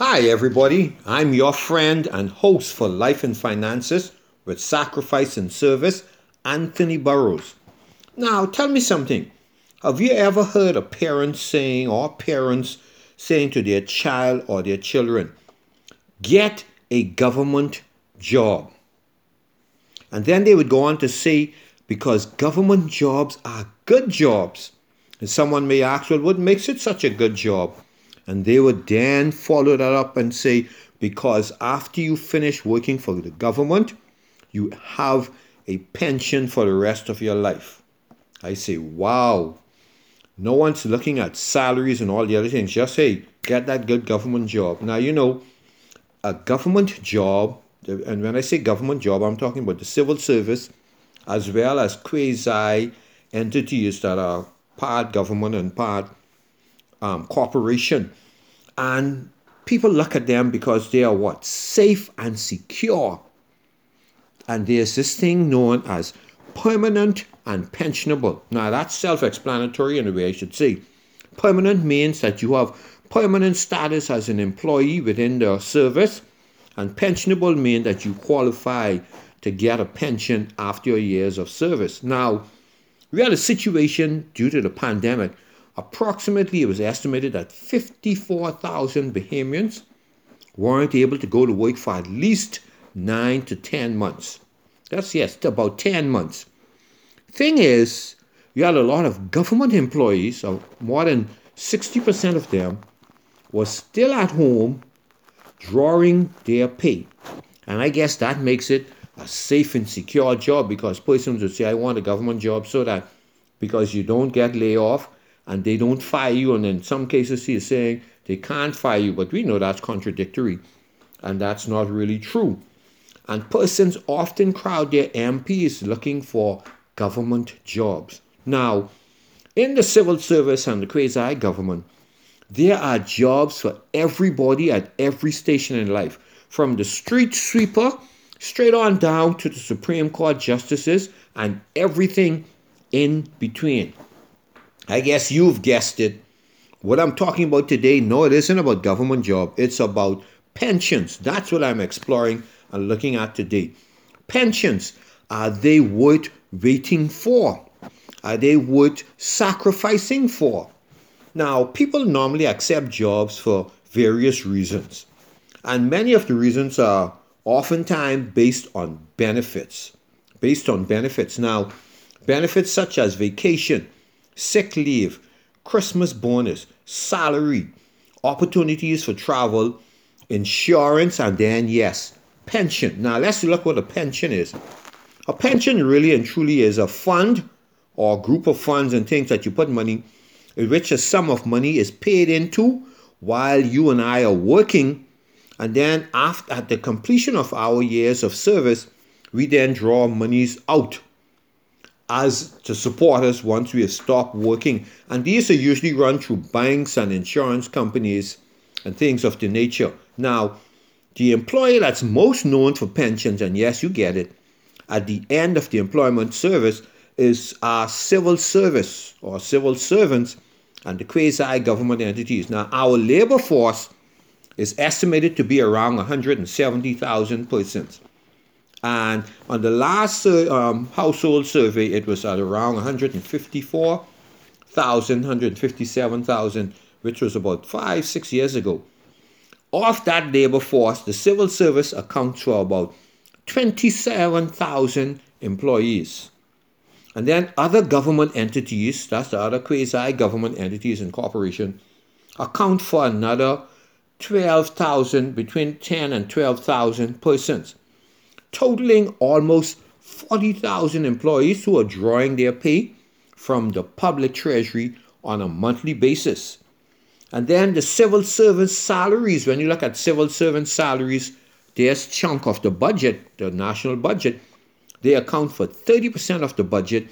Hi, everybody. I'm your friend and host for Life and Finances with Sacrifice and Service, Anthony Burrows. Now, tell me something. Have you ever heard a parent saying, or parents saying to their child or their children, get a government job? And then they would go on to say, because government jobs are good jobs. And someone may ask, well, what makes it such a good job? And they would then follow that up and say, because after you finish working for the government, you have a pension for the rest of your life. I say, wow. No one's looking at salaries and all the other things. Just say, get that good government job. Now, you know, a government job, and when I say government job, I'm talking about the civil service as well as quasi entities that are part government and part um, corporation. And people look at them because they are what? Safe and secure. And there's this thing known as permanent and pensionable. Now, that's self explanatory in a way, I should say. Permanent means that you have permanent status as an employee within the service, and pensionable means that you qualify to get a pension after your years of service. Now, we had a situation due to the pandemic Approximately, it was estimated that 54,000 Bahamians weren't able to go to work for at least 9 to 10 months. That's, yes, about 10 months. Thing is, you had a lot of government employees, so more than 60% of them were still at home drawing their pay. And I guess that makes it a safe and secure job because persons would say, I want a government job so that because you don't get layoff and they don't fire you. And in some cases, he is saying they can't fire you, but we know that's contradictory and that's not really true. And persons often crowd their MPs looking for government jobs. Now, in the civil service and the quasi government, there are jobs for everybody at every station in life, from the street sweeper straight on down to the Supreme Court justices and everything in between. I guess you've guessed it. What I'm talking about today, no, it isn't about government job. It's about pensions. That's what I'm exploring and looking at today. Pensions, are they worth waiting for? Are they worth sacrificing for? Now, people normally accept jobs for various reasons. And many of the reasons are oftentimes based on benefits. Based on benefits. Now, benefits such as vacation, sick leave, Christmas bonus, salary, opportunities for travel, insurance, and then, yes, pension. Now, let's look what a pension is. A pension really and truly is a fund or group of funds and things that you put money in which a sum of money is paid into while you and I are working. And then, after at the completion of our years of service, we then draw monies out as to support us once we have stopped working. And these are usually run through banks and insurance companies and things of the nature. Now, the employer that's most known for pensions, and yes, you get it, at the end of the employment service is our civil service or civil servants and the quasi government entities. Now, our labor force is estimated to be around 170,000 persons. And on the last um, household survey, it was at around 154,000, 157,000, which was about five, six years ago. Of that labor force, the civil service accounts for about 27,000 employees. And then other government entities, that's the other quasi government entities and corporations, account for another 12,000, between 10 and 12,000 persons totaling almost 40,000 employees who are drawing their pay from the public treasury on a monthly basis. And then the civil servant salaries, when you look at civil servant salaries, there's chunk of the budget, the national budget, they account for 30% of the budget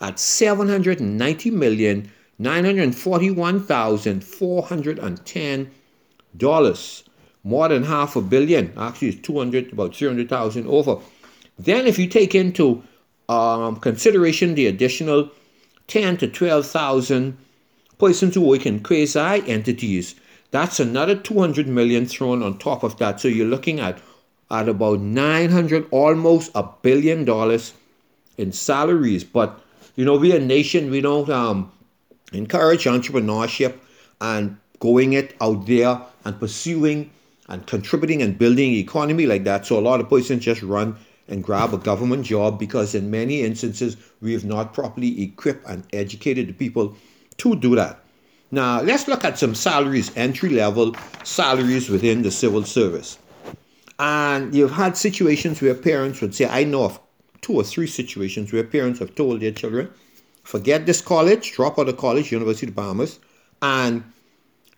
at 790 million 941,410 dollars more than half a billion. Actually, it's 200, about 300,000 over. Then, if you take into um, consideration the additional 10 to 12,000 persons who work in quasi entities, That's another 200 million thrown on top of that. So you're looking at at about 900, almost a billion dollars in salaries. But you know, we're a nation. We don't um, encourage entrepreneurship and going it out there and pursuing and contributing and building economy like that. So a lot of persons just run and grab a government job because in many instances we have not properly equipped and educated the people to do that. Now let's look at some salaries, entry level salaries within the civil service. And you've had situations where parents would say, I know of two or three situations where parents have told their children, forget this college, drop out of college, University of Bahamas, and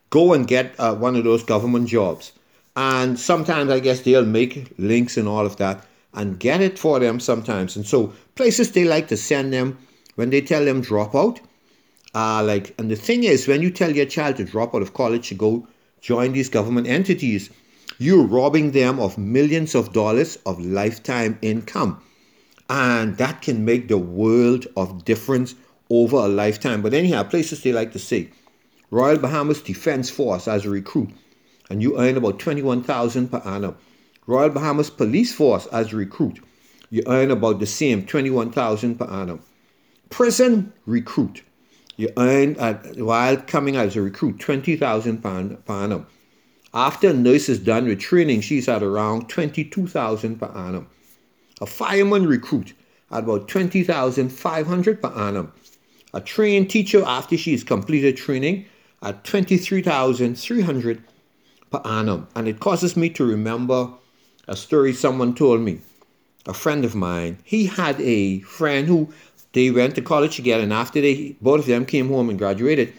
go and get uh, one of those government jobs. And sometimes I guess they'll make links and all of that and get it for them sometimes. And so places they like to send them when they tell them drop out. Uh, like, and the thing is, when you tell your child to drop out of college to go join these government entities, you're robbing them of millions of dollars of lifetime income. And that can make the world of difference over a lifetime. But anyhow, places they like to say, Royal Bahamas Defense Force as a recruit, and you earn about 21,000 per annum. Royal Bahamas Police Force as a recruit, you earn about the same, 21,000 per annum. Prison recruit, you earn at, while coming as a recruit 20,000 per annum. After a nurse is done with training, she's at around 22,000 per annum. A fireman recruit at about 20,500 per annum. A trained teacher after she's completed training at 23,300 per annum. And it causes me to remember a story someone told me. A friend of mine, he had a friend who they went to college together, and after they both of them came home and graduated,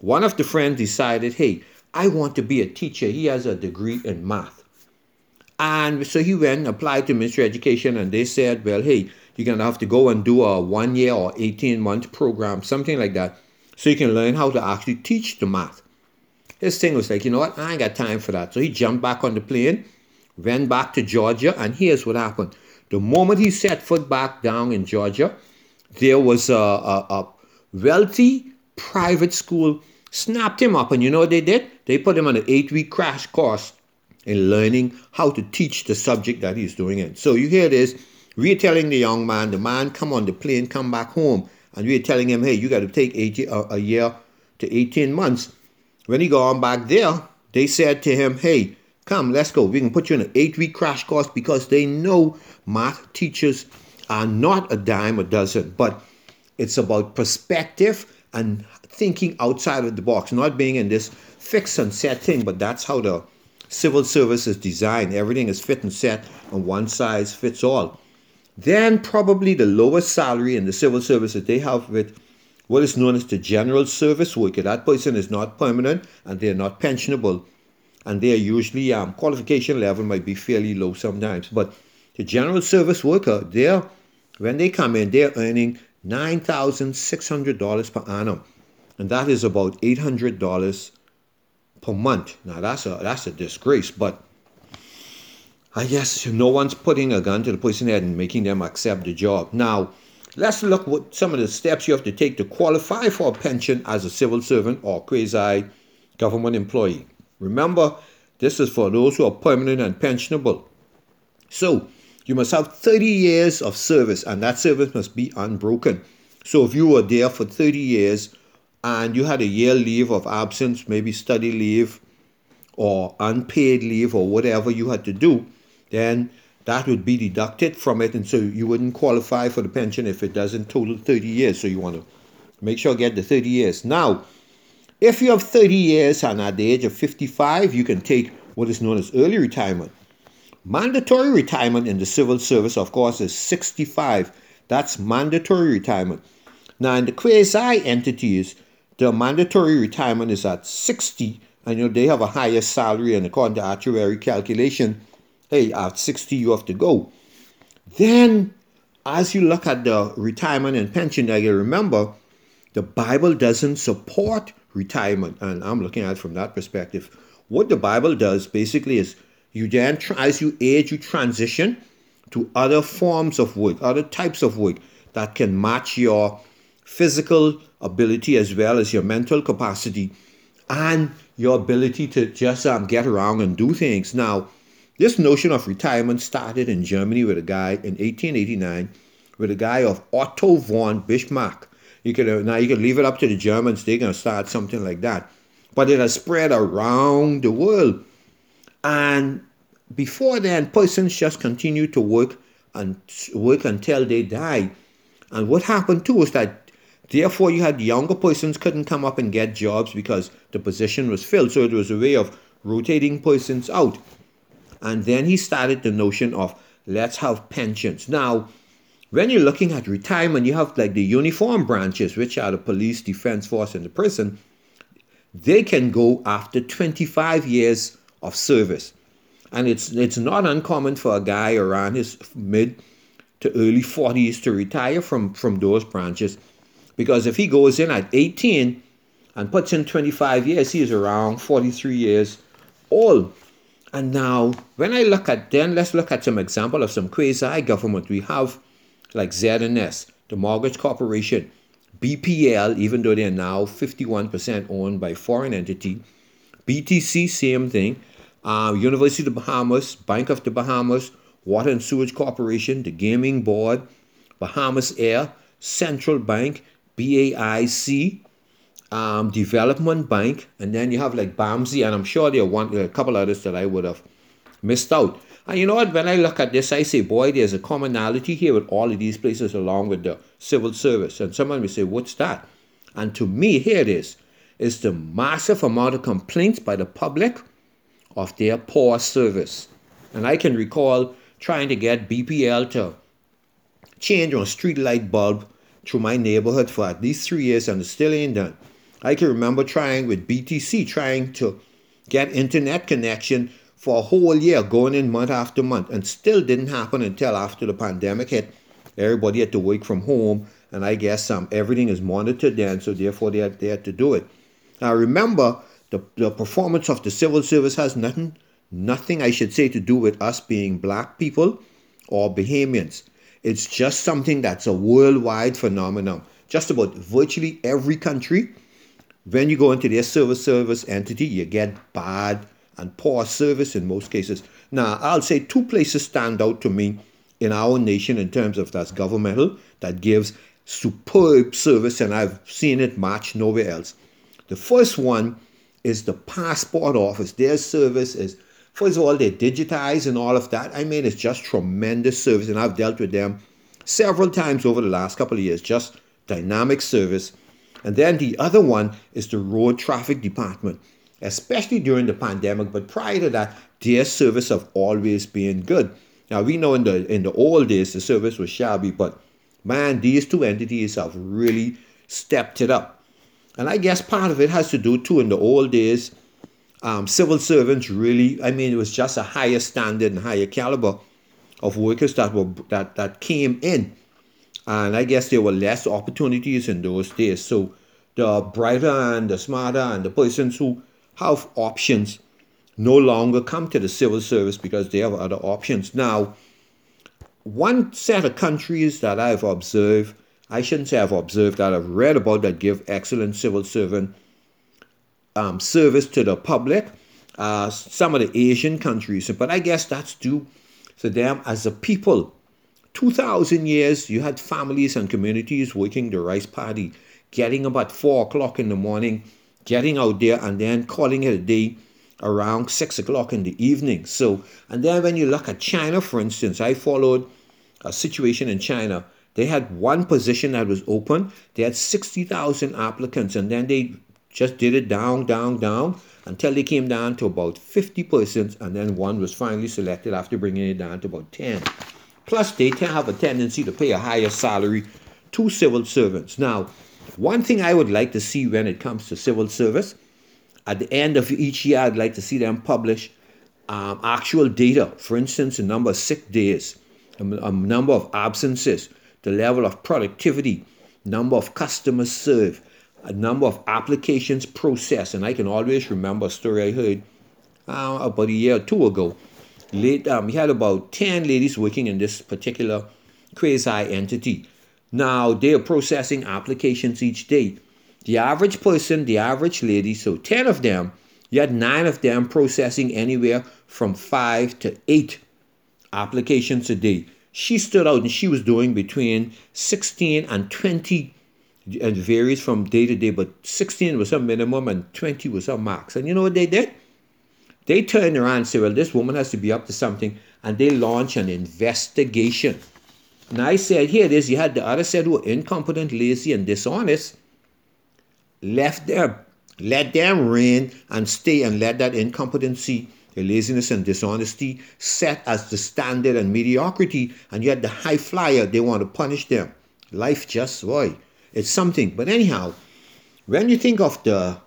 one of the friends decided, hey, I want to be a teacher. He has a degree in math. And so he went and applied to Ministry of Education and they said, well, hey, you're going to have to go and do a one year or 18 month program, something like that, so you can learn how to actually teach the math. His thing was like, you know what, I ain't got time for that. So he jumped back on the plane, went back to Georgia, and here's what happened. The moment he set foot back down in Georgia, there was a, a, a wealthy private school snapped him up. And you know what they did? They put him on an eight week crash course in learning how to teach the subject that he's doing it. So you hear this, we're telling the young man, the man come on the plane, come back home, and we're telling him, hey, you got to take 80, a, a year to 18 months. When he gone back there, they said to him, hey, come, let's go. We can put you in an eight week crash course because they know math teachers are not a dime a dozen, but it's about perspective and thinking outside of the box, not being in this fixed and set thing, but that's how the civil service is designed. Everything is fit and set, and one size fits all. Then, probably the lowest salary in the civil service that they have with what is known as the general service worker. That person is not permanent and they're not pensionable, and their usually um, qualification level might be fairly low sometimes. But the general service worker, they're when they come in, they're earning $9,600 per annum and that is about eight hundred dollars per month. Now that's a that's a disgrace, but I guess no one's putting a gun to the person's head and making them accept the job. Now, let's look what some of the steps you have to take to qualify for a pension as a civil servant or quasi government employee. Remember, this is for those who are permanent and pensionable. So, you must have 30 years of service, and that service must be unbroken. So, if you were there for 30 years, and you had a year leave of absence, maybe study leave or unpaid leave or whatever you had to do, then that would be deducted from it. And so you wouldn't qualify for the pension if it doesn't total 30 years. So you want to make sure you get the 30 years. Now, if you have 30 years and at the age of 55, you can take what is known as early retirement. Mandatory retirement in the civil service, of course, is 65. That's mandatory retirement. Now, in the quasi entities, the mandatory retirement is at 60 and you know they have a higher salary and according to actuary calculation hey at 60 you have to go then as you look at the retirement and pension you remember the bible doesn't support retirement and i'm looking at it from that perspective what the bible does basically is you then try as you age you transition to other forms of work other types of work that can match your physical ability as well as your mental capacity. and your ability to just um, get around and do things. Now, this notion of retirement started in Germany with a guy in 1889 with a guy of Otto von Bismarck. You could now you can leave it up to the Germans; they're gonna start something like that. But it has spread around the world, and before then, persons just continued to work and work until they die. And what happened too was that therefore you had younger persons couldn't come up and get jobs because the position was filled. So it was a way of rotating persons out. And then he started the notion of let's have pensions. Now, when you're looking at retirement, you have like the uniform branches, which are the police, defense force, and the prison. They can go after 25 years of service. And it's it's not uncommon for a guy around his mid to early 40s to retire from, from those branches. Because if he goes in at 18 and puts in 25 years, he is around 43 years old. And now, when I look at, then let's look at some example of some quasi government. We have like ZNS, the Mortgage Corporation, BPL, even though they're now 51% owned by foreign entity, BTC, same thing, uh, University of the Bahamas, Bank of the Bahamas, Water and Sewage Corporation, the Gaming Board, Bahamasair, Central Bank, BAIC, um, Development Bank, and then you have like BAMSI, and I'm sure there are one, a couple others that I would have missed out. And you know what? When I look at this, I say, boy, there's a commonality here with all of these places along with the civil service. And someone may say, what's that? And to me, here it is. It's the massive amount of complaints by the public of their poor service. And I can recall trying to get BPL to change on street light bulb through my neighborhood for at least three years and it still ain't done. I can remember trying with BTC, trying to get internet connection for a whole year, going in month after month, and still didn't happen until after the pandemic hit. Everybody had to work from home, and I guess um, everything is monitored then, so therefore they had, they had to do it. Now remember, the, the performance of the civil service has nothing, nothing I should say to do with us being black people or Bahamians. It's just something that's a worldwide phenomenon. Just about virtually every country, when you go into their civil service entity, you get bad and poor service in most cases. Now, I'll say two places stand out to me in our nation in terms of that's governmental that gives superb service, and I've seen it match nowhere else. The first one is the passport office. Their service is, first of all, they digitize and all of that. I mean, it's just tremendous service, and I've dealt with them several times over the last couple of years. Just dynamic service. And then the other one is the road traffic department, especially during the pandemic. But prior to that, their service have always been good. Now we know in the in the old days the service was shabby, but man, these two entities have really stepped it up. And I guess part of it has to do too in the old days. Um, civil servants really, I mean, it was just a higher standard and higher caliber of workers that were that that came in, and I guess there were less opportunities in those days. So the brighter and the smarter and the persons who have options no longer come to the civil service because they have other options. Now, one set of countries that I've observed I shouldn't say I've observed that, I've read about that give excellent civil servant um, service to the public. Uh, some of the Asian countries, but I guess that's due to them as a people. 2,000 years, you had families and communities working the rice paddy, getting about 4 o'clock in the morning, getting out there, and then calling it a day around 6 o'clock in the evening. So, and then when you look at China, for instance, I followed a situation in China they had one position that was open. They had 60,000 applicants, and then they just did it down, down, down until they came down to about 50 persons, and then one was finally selected after bringing it down to about 10. Plus, they have a tendency to pay a higher salary to civil servants. Now, one thing I would like to see when it comes to civil service, at the end of each year, I'd like to see them publish um, actual data. For instance, the number of sick days, a, number of absences, the level of productivity, number of customers served, a number of applications processed. And I can always remember a story I heard uh, about a year or two ago. Late, um, he had about 10 ladies working in this particular quasi entity. Now they are processing applications each day. the average person, the average lady, so 10 of them, you had nine of them processing anywhere from five to eight applications a day. She stood out and she was doing between 16 and 20 and varies from day to day, but 16 was her minimum and 20 was her max. And you know what they did? They turn around and said, well, this woman has to be up to something. And they launch an investigation. And I said, here it is. You had the other said who were incompetent, lazy, and dishonest. Left them, let them reign and stay and let that incompetency, the laziness and dishonesty set as the standard and mediocrity. And had the high flyer, they want to punish them. Life just, boy, it's something. But anyhow, when you think of the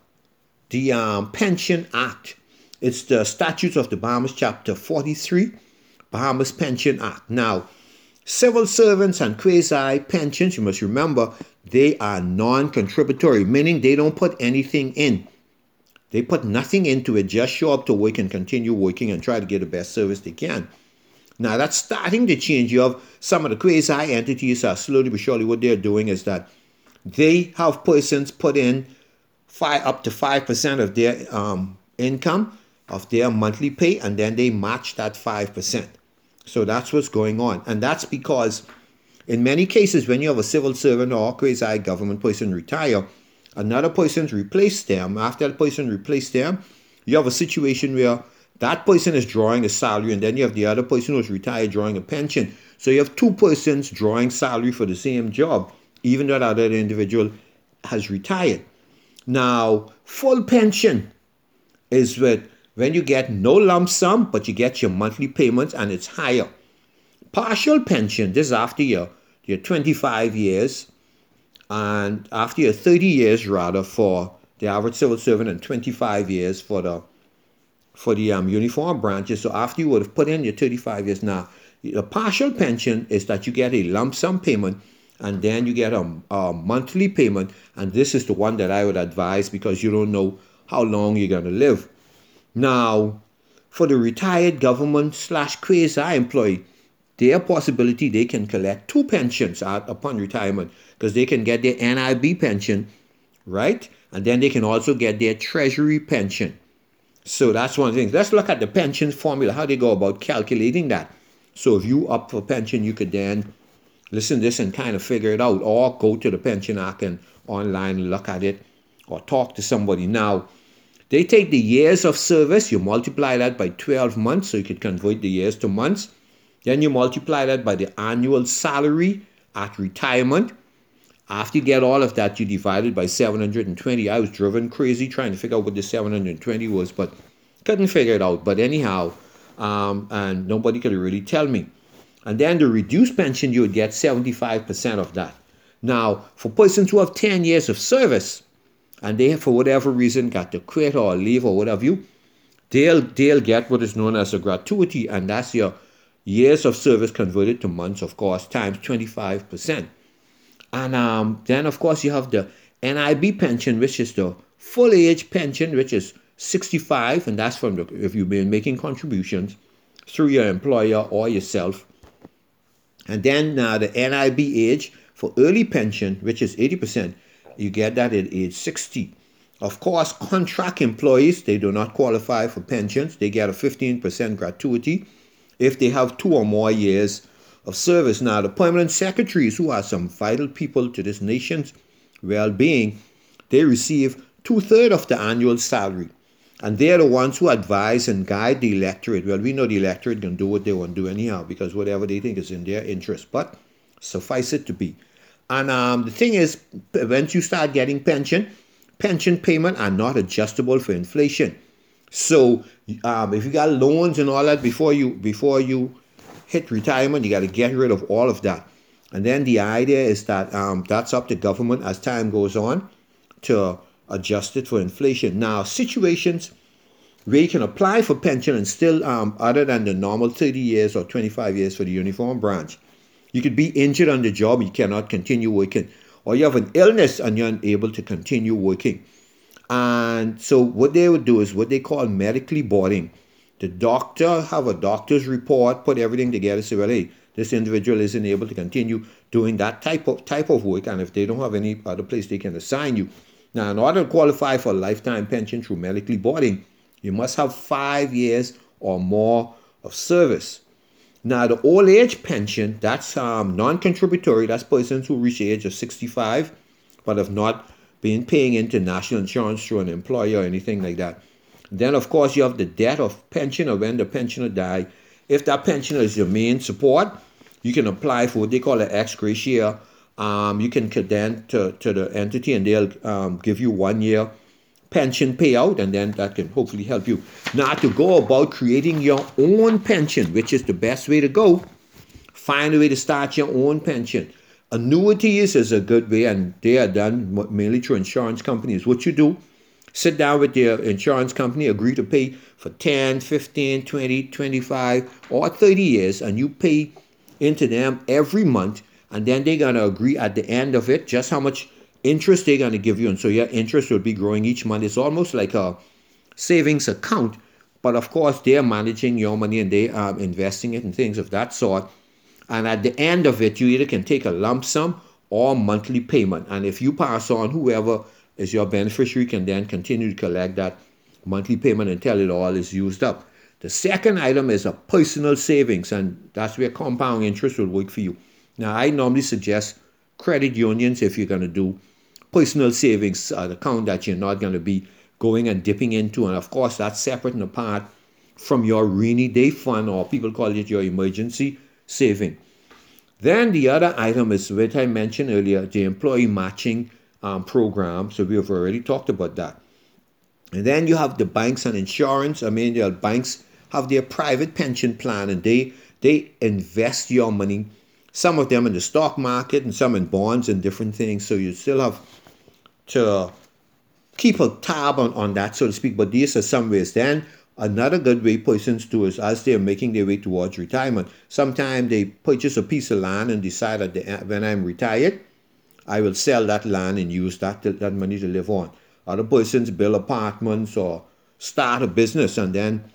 the um, Pension Act, it's the statutes of the Bahamas, chapter 43, Bahamas Pension Act. Now, civil servants and quasi pensions, you must remember, they are non contributory, meaning they don't put anything in. They put nothing into it, just show up to work and continue working and try to get the best service they can. Now, that's starting to change. You have some of the quasi entities are slowly but surely what they're doing is that they have persons put in five up to five percent of their um, income of their monthly pay, and then they match that five percent. So that's what's going on, and that's because in many cases, when you have a civil servant or quasi government person retire, another person replaced them. After that person replaced them, you have a situation where that person is drawing a salary, and then you have the other person who's retired drawing a pension. So you have two persons drawing salary for the same job even though that other individual has retired. Now, full pension is with when you get no lump sum, but you get your monthly payments and it's higher. Partial pension, this is after your, your 25 years and after your 30 years rather for the average civil servant and 25 years for the for the um, uniform branches. So after you would have put in your 35 years now, the partial pension is that you get a lump sum payment and then you get a, a monthly payment. And this is the one that I would advise because you don't know how long you're going to live. Now, for the retired government slash quasi employee, their possibility they can collect two pensions out upon retirement because they can get their NIB pension, right? And then they can also get their treasury pension. So that's one thing. Let's look at the pension formula, how they go about calculating that. So if you up for pension, you could then listen to this and kind of figure it out, or go to the Pension Act and online look at it, or talk to somebody. Now, they take the years of service, you multiply that by 12 months, so you could convert the years to months. Then you multiply that by the annual salary at retirement. After you get all of that, you divide it by 720. I was driven crazy trying to figure out what the 720 was, but couldn't figure it out. But anyhow, um, and nobody could really tell me. And then the reduced pension, you would get 75% of that. Now, for persons who have 10 years of service and they, for whatever reason, got to quit or leave or whatever you, they'll, they'll get what is known as a gratuity, and that's your years of service converted to months, of course, times 25%. And um, then, of course, you have the NIB pension, which is the full age pension, which is 65, and that's from the, if you've been making contributions through your employer or yourself and then uh, the NIB age for early pension, which is 80%, you get that at age 60. Of course, contract employees, they do not qualify for pensions. They get a 15% gratuity if they have two or more years of service. Now, the permanent secretaries, who are some vital people to this nation's well being, they receive two thirds of the annual salary. And they're the ones who advise and guide the electorate. Well, we know the electorate can do what they want to do anyhow because whatever they think is in their interest. But suffice it to be. And um, the thing is, once you start getting pension, pension payment are not adjustable for inflation. So um, if you got loans and all that before you before you hit retirement, you got to get rid of all of that. And then the idea is that um, that's up to government as time goes on to adjust it for inflation. Now, situations where you can apply for pension and still, um, other than the normal 30 years or 25 years for the uniform branch, you could be injured on the job, you cannot continue working, or you have an illness and you're unable to continue working. And so, what they would do is what they call medically boarding. The doctor have a doctor's report, put everything together, say, well, hey, this individual isn't able to continue doing that type of type of work, and if they don't have any other place they can assign you, Now, in order to qualify for a lifetime pension through medically boarding, you must have five years or more of service. Now, the old age pension, that's um, non contributory, that's persons who reach the age of 65 but have not been paying into national insurance through an employer or anything like that. Then, of course, you have the death of pensioner when the pensioner die. If that pensioner is your main support, you can apply for what they call an ex gratia. Um, you can then to, to the entity and they'll um, give you one year pension payout and then that can hopefully help you. not to go about creating your own pension, which is the best way to go, find a way to start your own pension. Annuities is a good way and they are done mainly through insurance companies. What you do, sit down with your insurance company, agree to pay for 10, 15, 20, 25 or 30 years and you pay into them every month and then they're going to agree at the end of it just how much interest they're going to give you. And so your interest will be growing each month. It's almost like a savings account. But of course, they're managing your money and they are investing it in things of that sort. And at the end of it, you either can take a lump sum or monthly payment. And if you pass on, whoever is your beneficiary can then continue to collect that monthly payment until it all is used up. The second item is a personal savings, and that's where compound interest will work for you. Now, I normally suggest credit unions if you're going to do personal savings uh, account that you're not going to be going and dipping into. And of course, that's separate and apart from your rainy day fund, or people call it your emergency saving. Then the other item is what I mentioned earlier the employee matching um, program. So we have already talked about that. And then you have the banks and insurance. I mean, the banks have their private pension plan and they they invest your money some of them in the stock market and some in bonds and different things. So you still have to keep a tab on, on that, so to speak. But these are some ways. Then another good way persons do is as they're making their way towards retirement, sometimes they purchase a piece of land and decide that when I'm retired, I will sell that land and use that, that money to live on. Other persons build apartments or start a business and then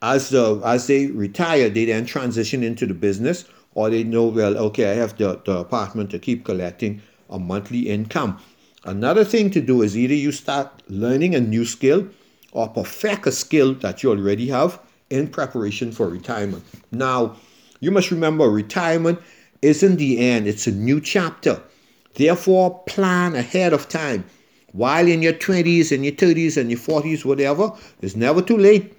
as the as they retire, they then transition into the business or they know, well, okay, I have the, the apartment to keep collecting a monthly income. Another thing to do is either you start learning a new skill or perfect a skill that you already have in preparation for retirement. Now, you must remember retirement isn't the end, it's a new chapter. Therefore, plan ahead of time. While in your 20s and your 30s and your 40s, whatever, it's never too late.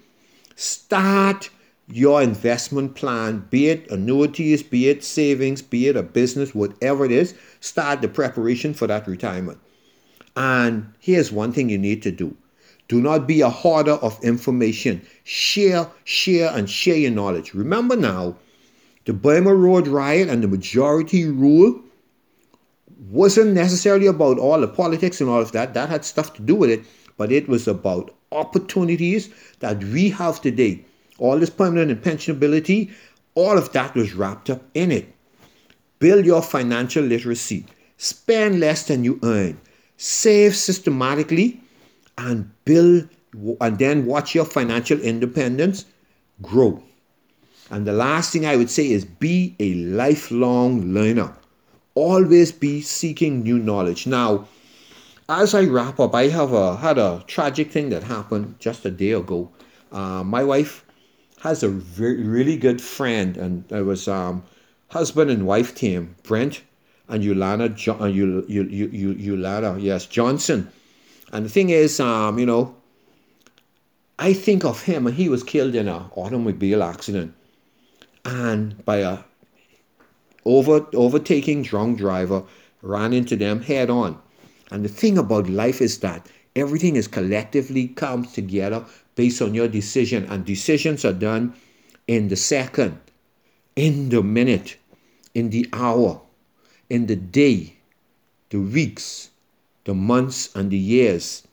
Start your investment plan, be it annuities, be it savings, be it a business, whatever it is, start the preparation for that retirement. And here's one thing you need to do do not be a hoarder of information. Share, share, and share your knowledge. Remember now, the Burma Road riot and the majority rule wasn't necessarily about all the politics and all of that. That had stuff to do with it, but it was about opportunities that we have today all this permanent and pensionability, all of that was wrapped up in it. Build your financial literacy. Spend less than you earn. Save systematically and build and then watch your financial independence grow. And the last thing I would say is be a lifelong learner. Always be seeking new knowledge. Now, as I wrap up, I have a, had a tragic thing that happened just a day ago. Uh, my wife has a very, really good friend, and it was um, husband and wife team, Brent and Yolanda, jo- uh, you, you, you, Yolanda, yes, Johnson. And the thing is, um, you know, I think of him, and he was killed in an automobile accident, and by a over overtaking drunk driver ran into them head on. And the thing about life is that everything is collectively comes together based on your decision, and decisions are done in the second, in the minute, in the hour, in the day, the weeks, the months, and the years.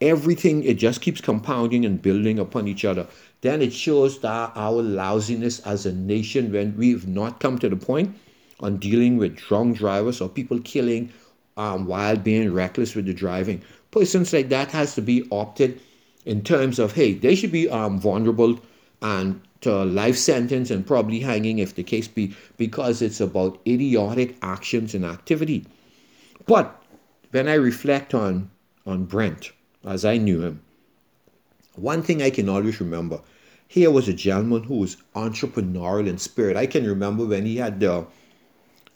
Everything, it just keeps compounding and building upon each other. Then it shows that our lousiness as a nation when we've not come to the point on dealing with drunk drivers or people killing um, while being reckless with the driving. Persons like that has to be opted in terms of hey, they should be um, vulnerable and to a life sentence and probably hanging if the case be because it's about idiotic actions and activity. But when I reflect on, on Brent, as I knew him, one thing I can always remember here was a gentleman who was entrepreneurial in spirit. I can remember when he had the,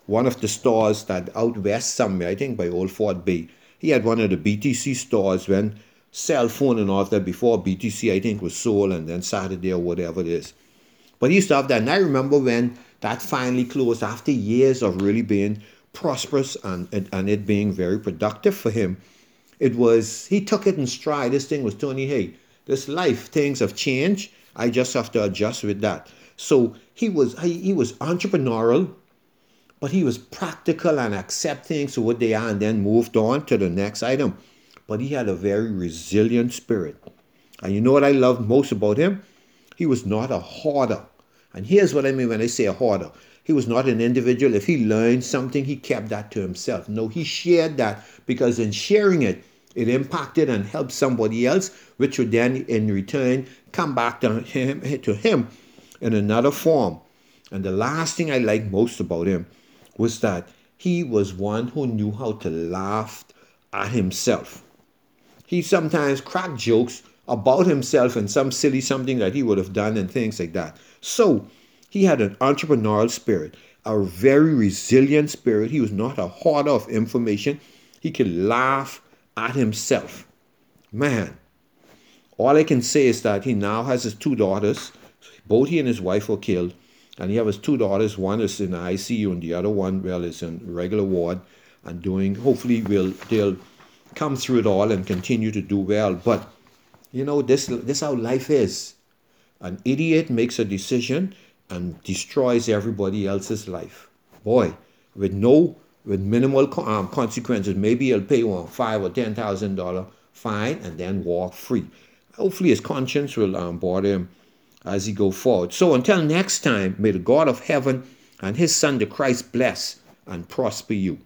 one of the stores that out west somewhere, I think by Old Fort Bay. He had one of the BTC stores when cell phone and all that before BTC, I think, was sold and then Saturday or whatever it is. But he used to have that. And I remember when that finally closed after years of really being prosperous and, and, and it being very productive for him. It was, he took it in stride. This thing was Tony, hey, this life, things have changed. I just have to adjust with that. So he was he, he was entrepreneurial, but he was practical and accepting for what they are and then moved on to the next item. But he had a very resilient spirit. And you know what I love most about him? He was not a hoarder. And here's what I mean when I say a hoarder. He was not an individual. If he learned something, he kept that to himself. No, he shared that because in sharing it, it impacted and helped somebody else, which would then in return come back to him, to him in another form. And the last thing I liked most about him was that he was one who knew how to laugh at himself. He sometimes cracked jokes about himself and some silly something that he would have done and things like that. So he had an entrepreneurial spirit, a very resilient spirit. He was not a hoarder of information. He could laugh at himself. Man, all I can say is that he now has his two daughters. Both he and his wife were killed. And he has his two daughters. One is in the ICU and the other one, well, is in regular ward and doing, hopefully will they'll come through it all and continue to do well. But you know, this this how life is. An idiot makes a decision and destroys everybody else's life. Boy, with no with minimal um, consequences. Maybe he'll pay one five or ten thousand dollar fine and then walk free. Hopefully, his conscience will um, bother him as he go forward. So until next time, may the God of heaven and His Son the Christ bless and prosper you.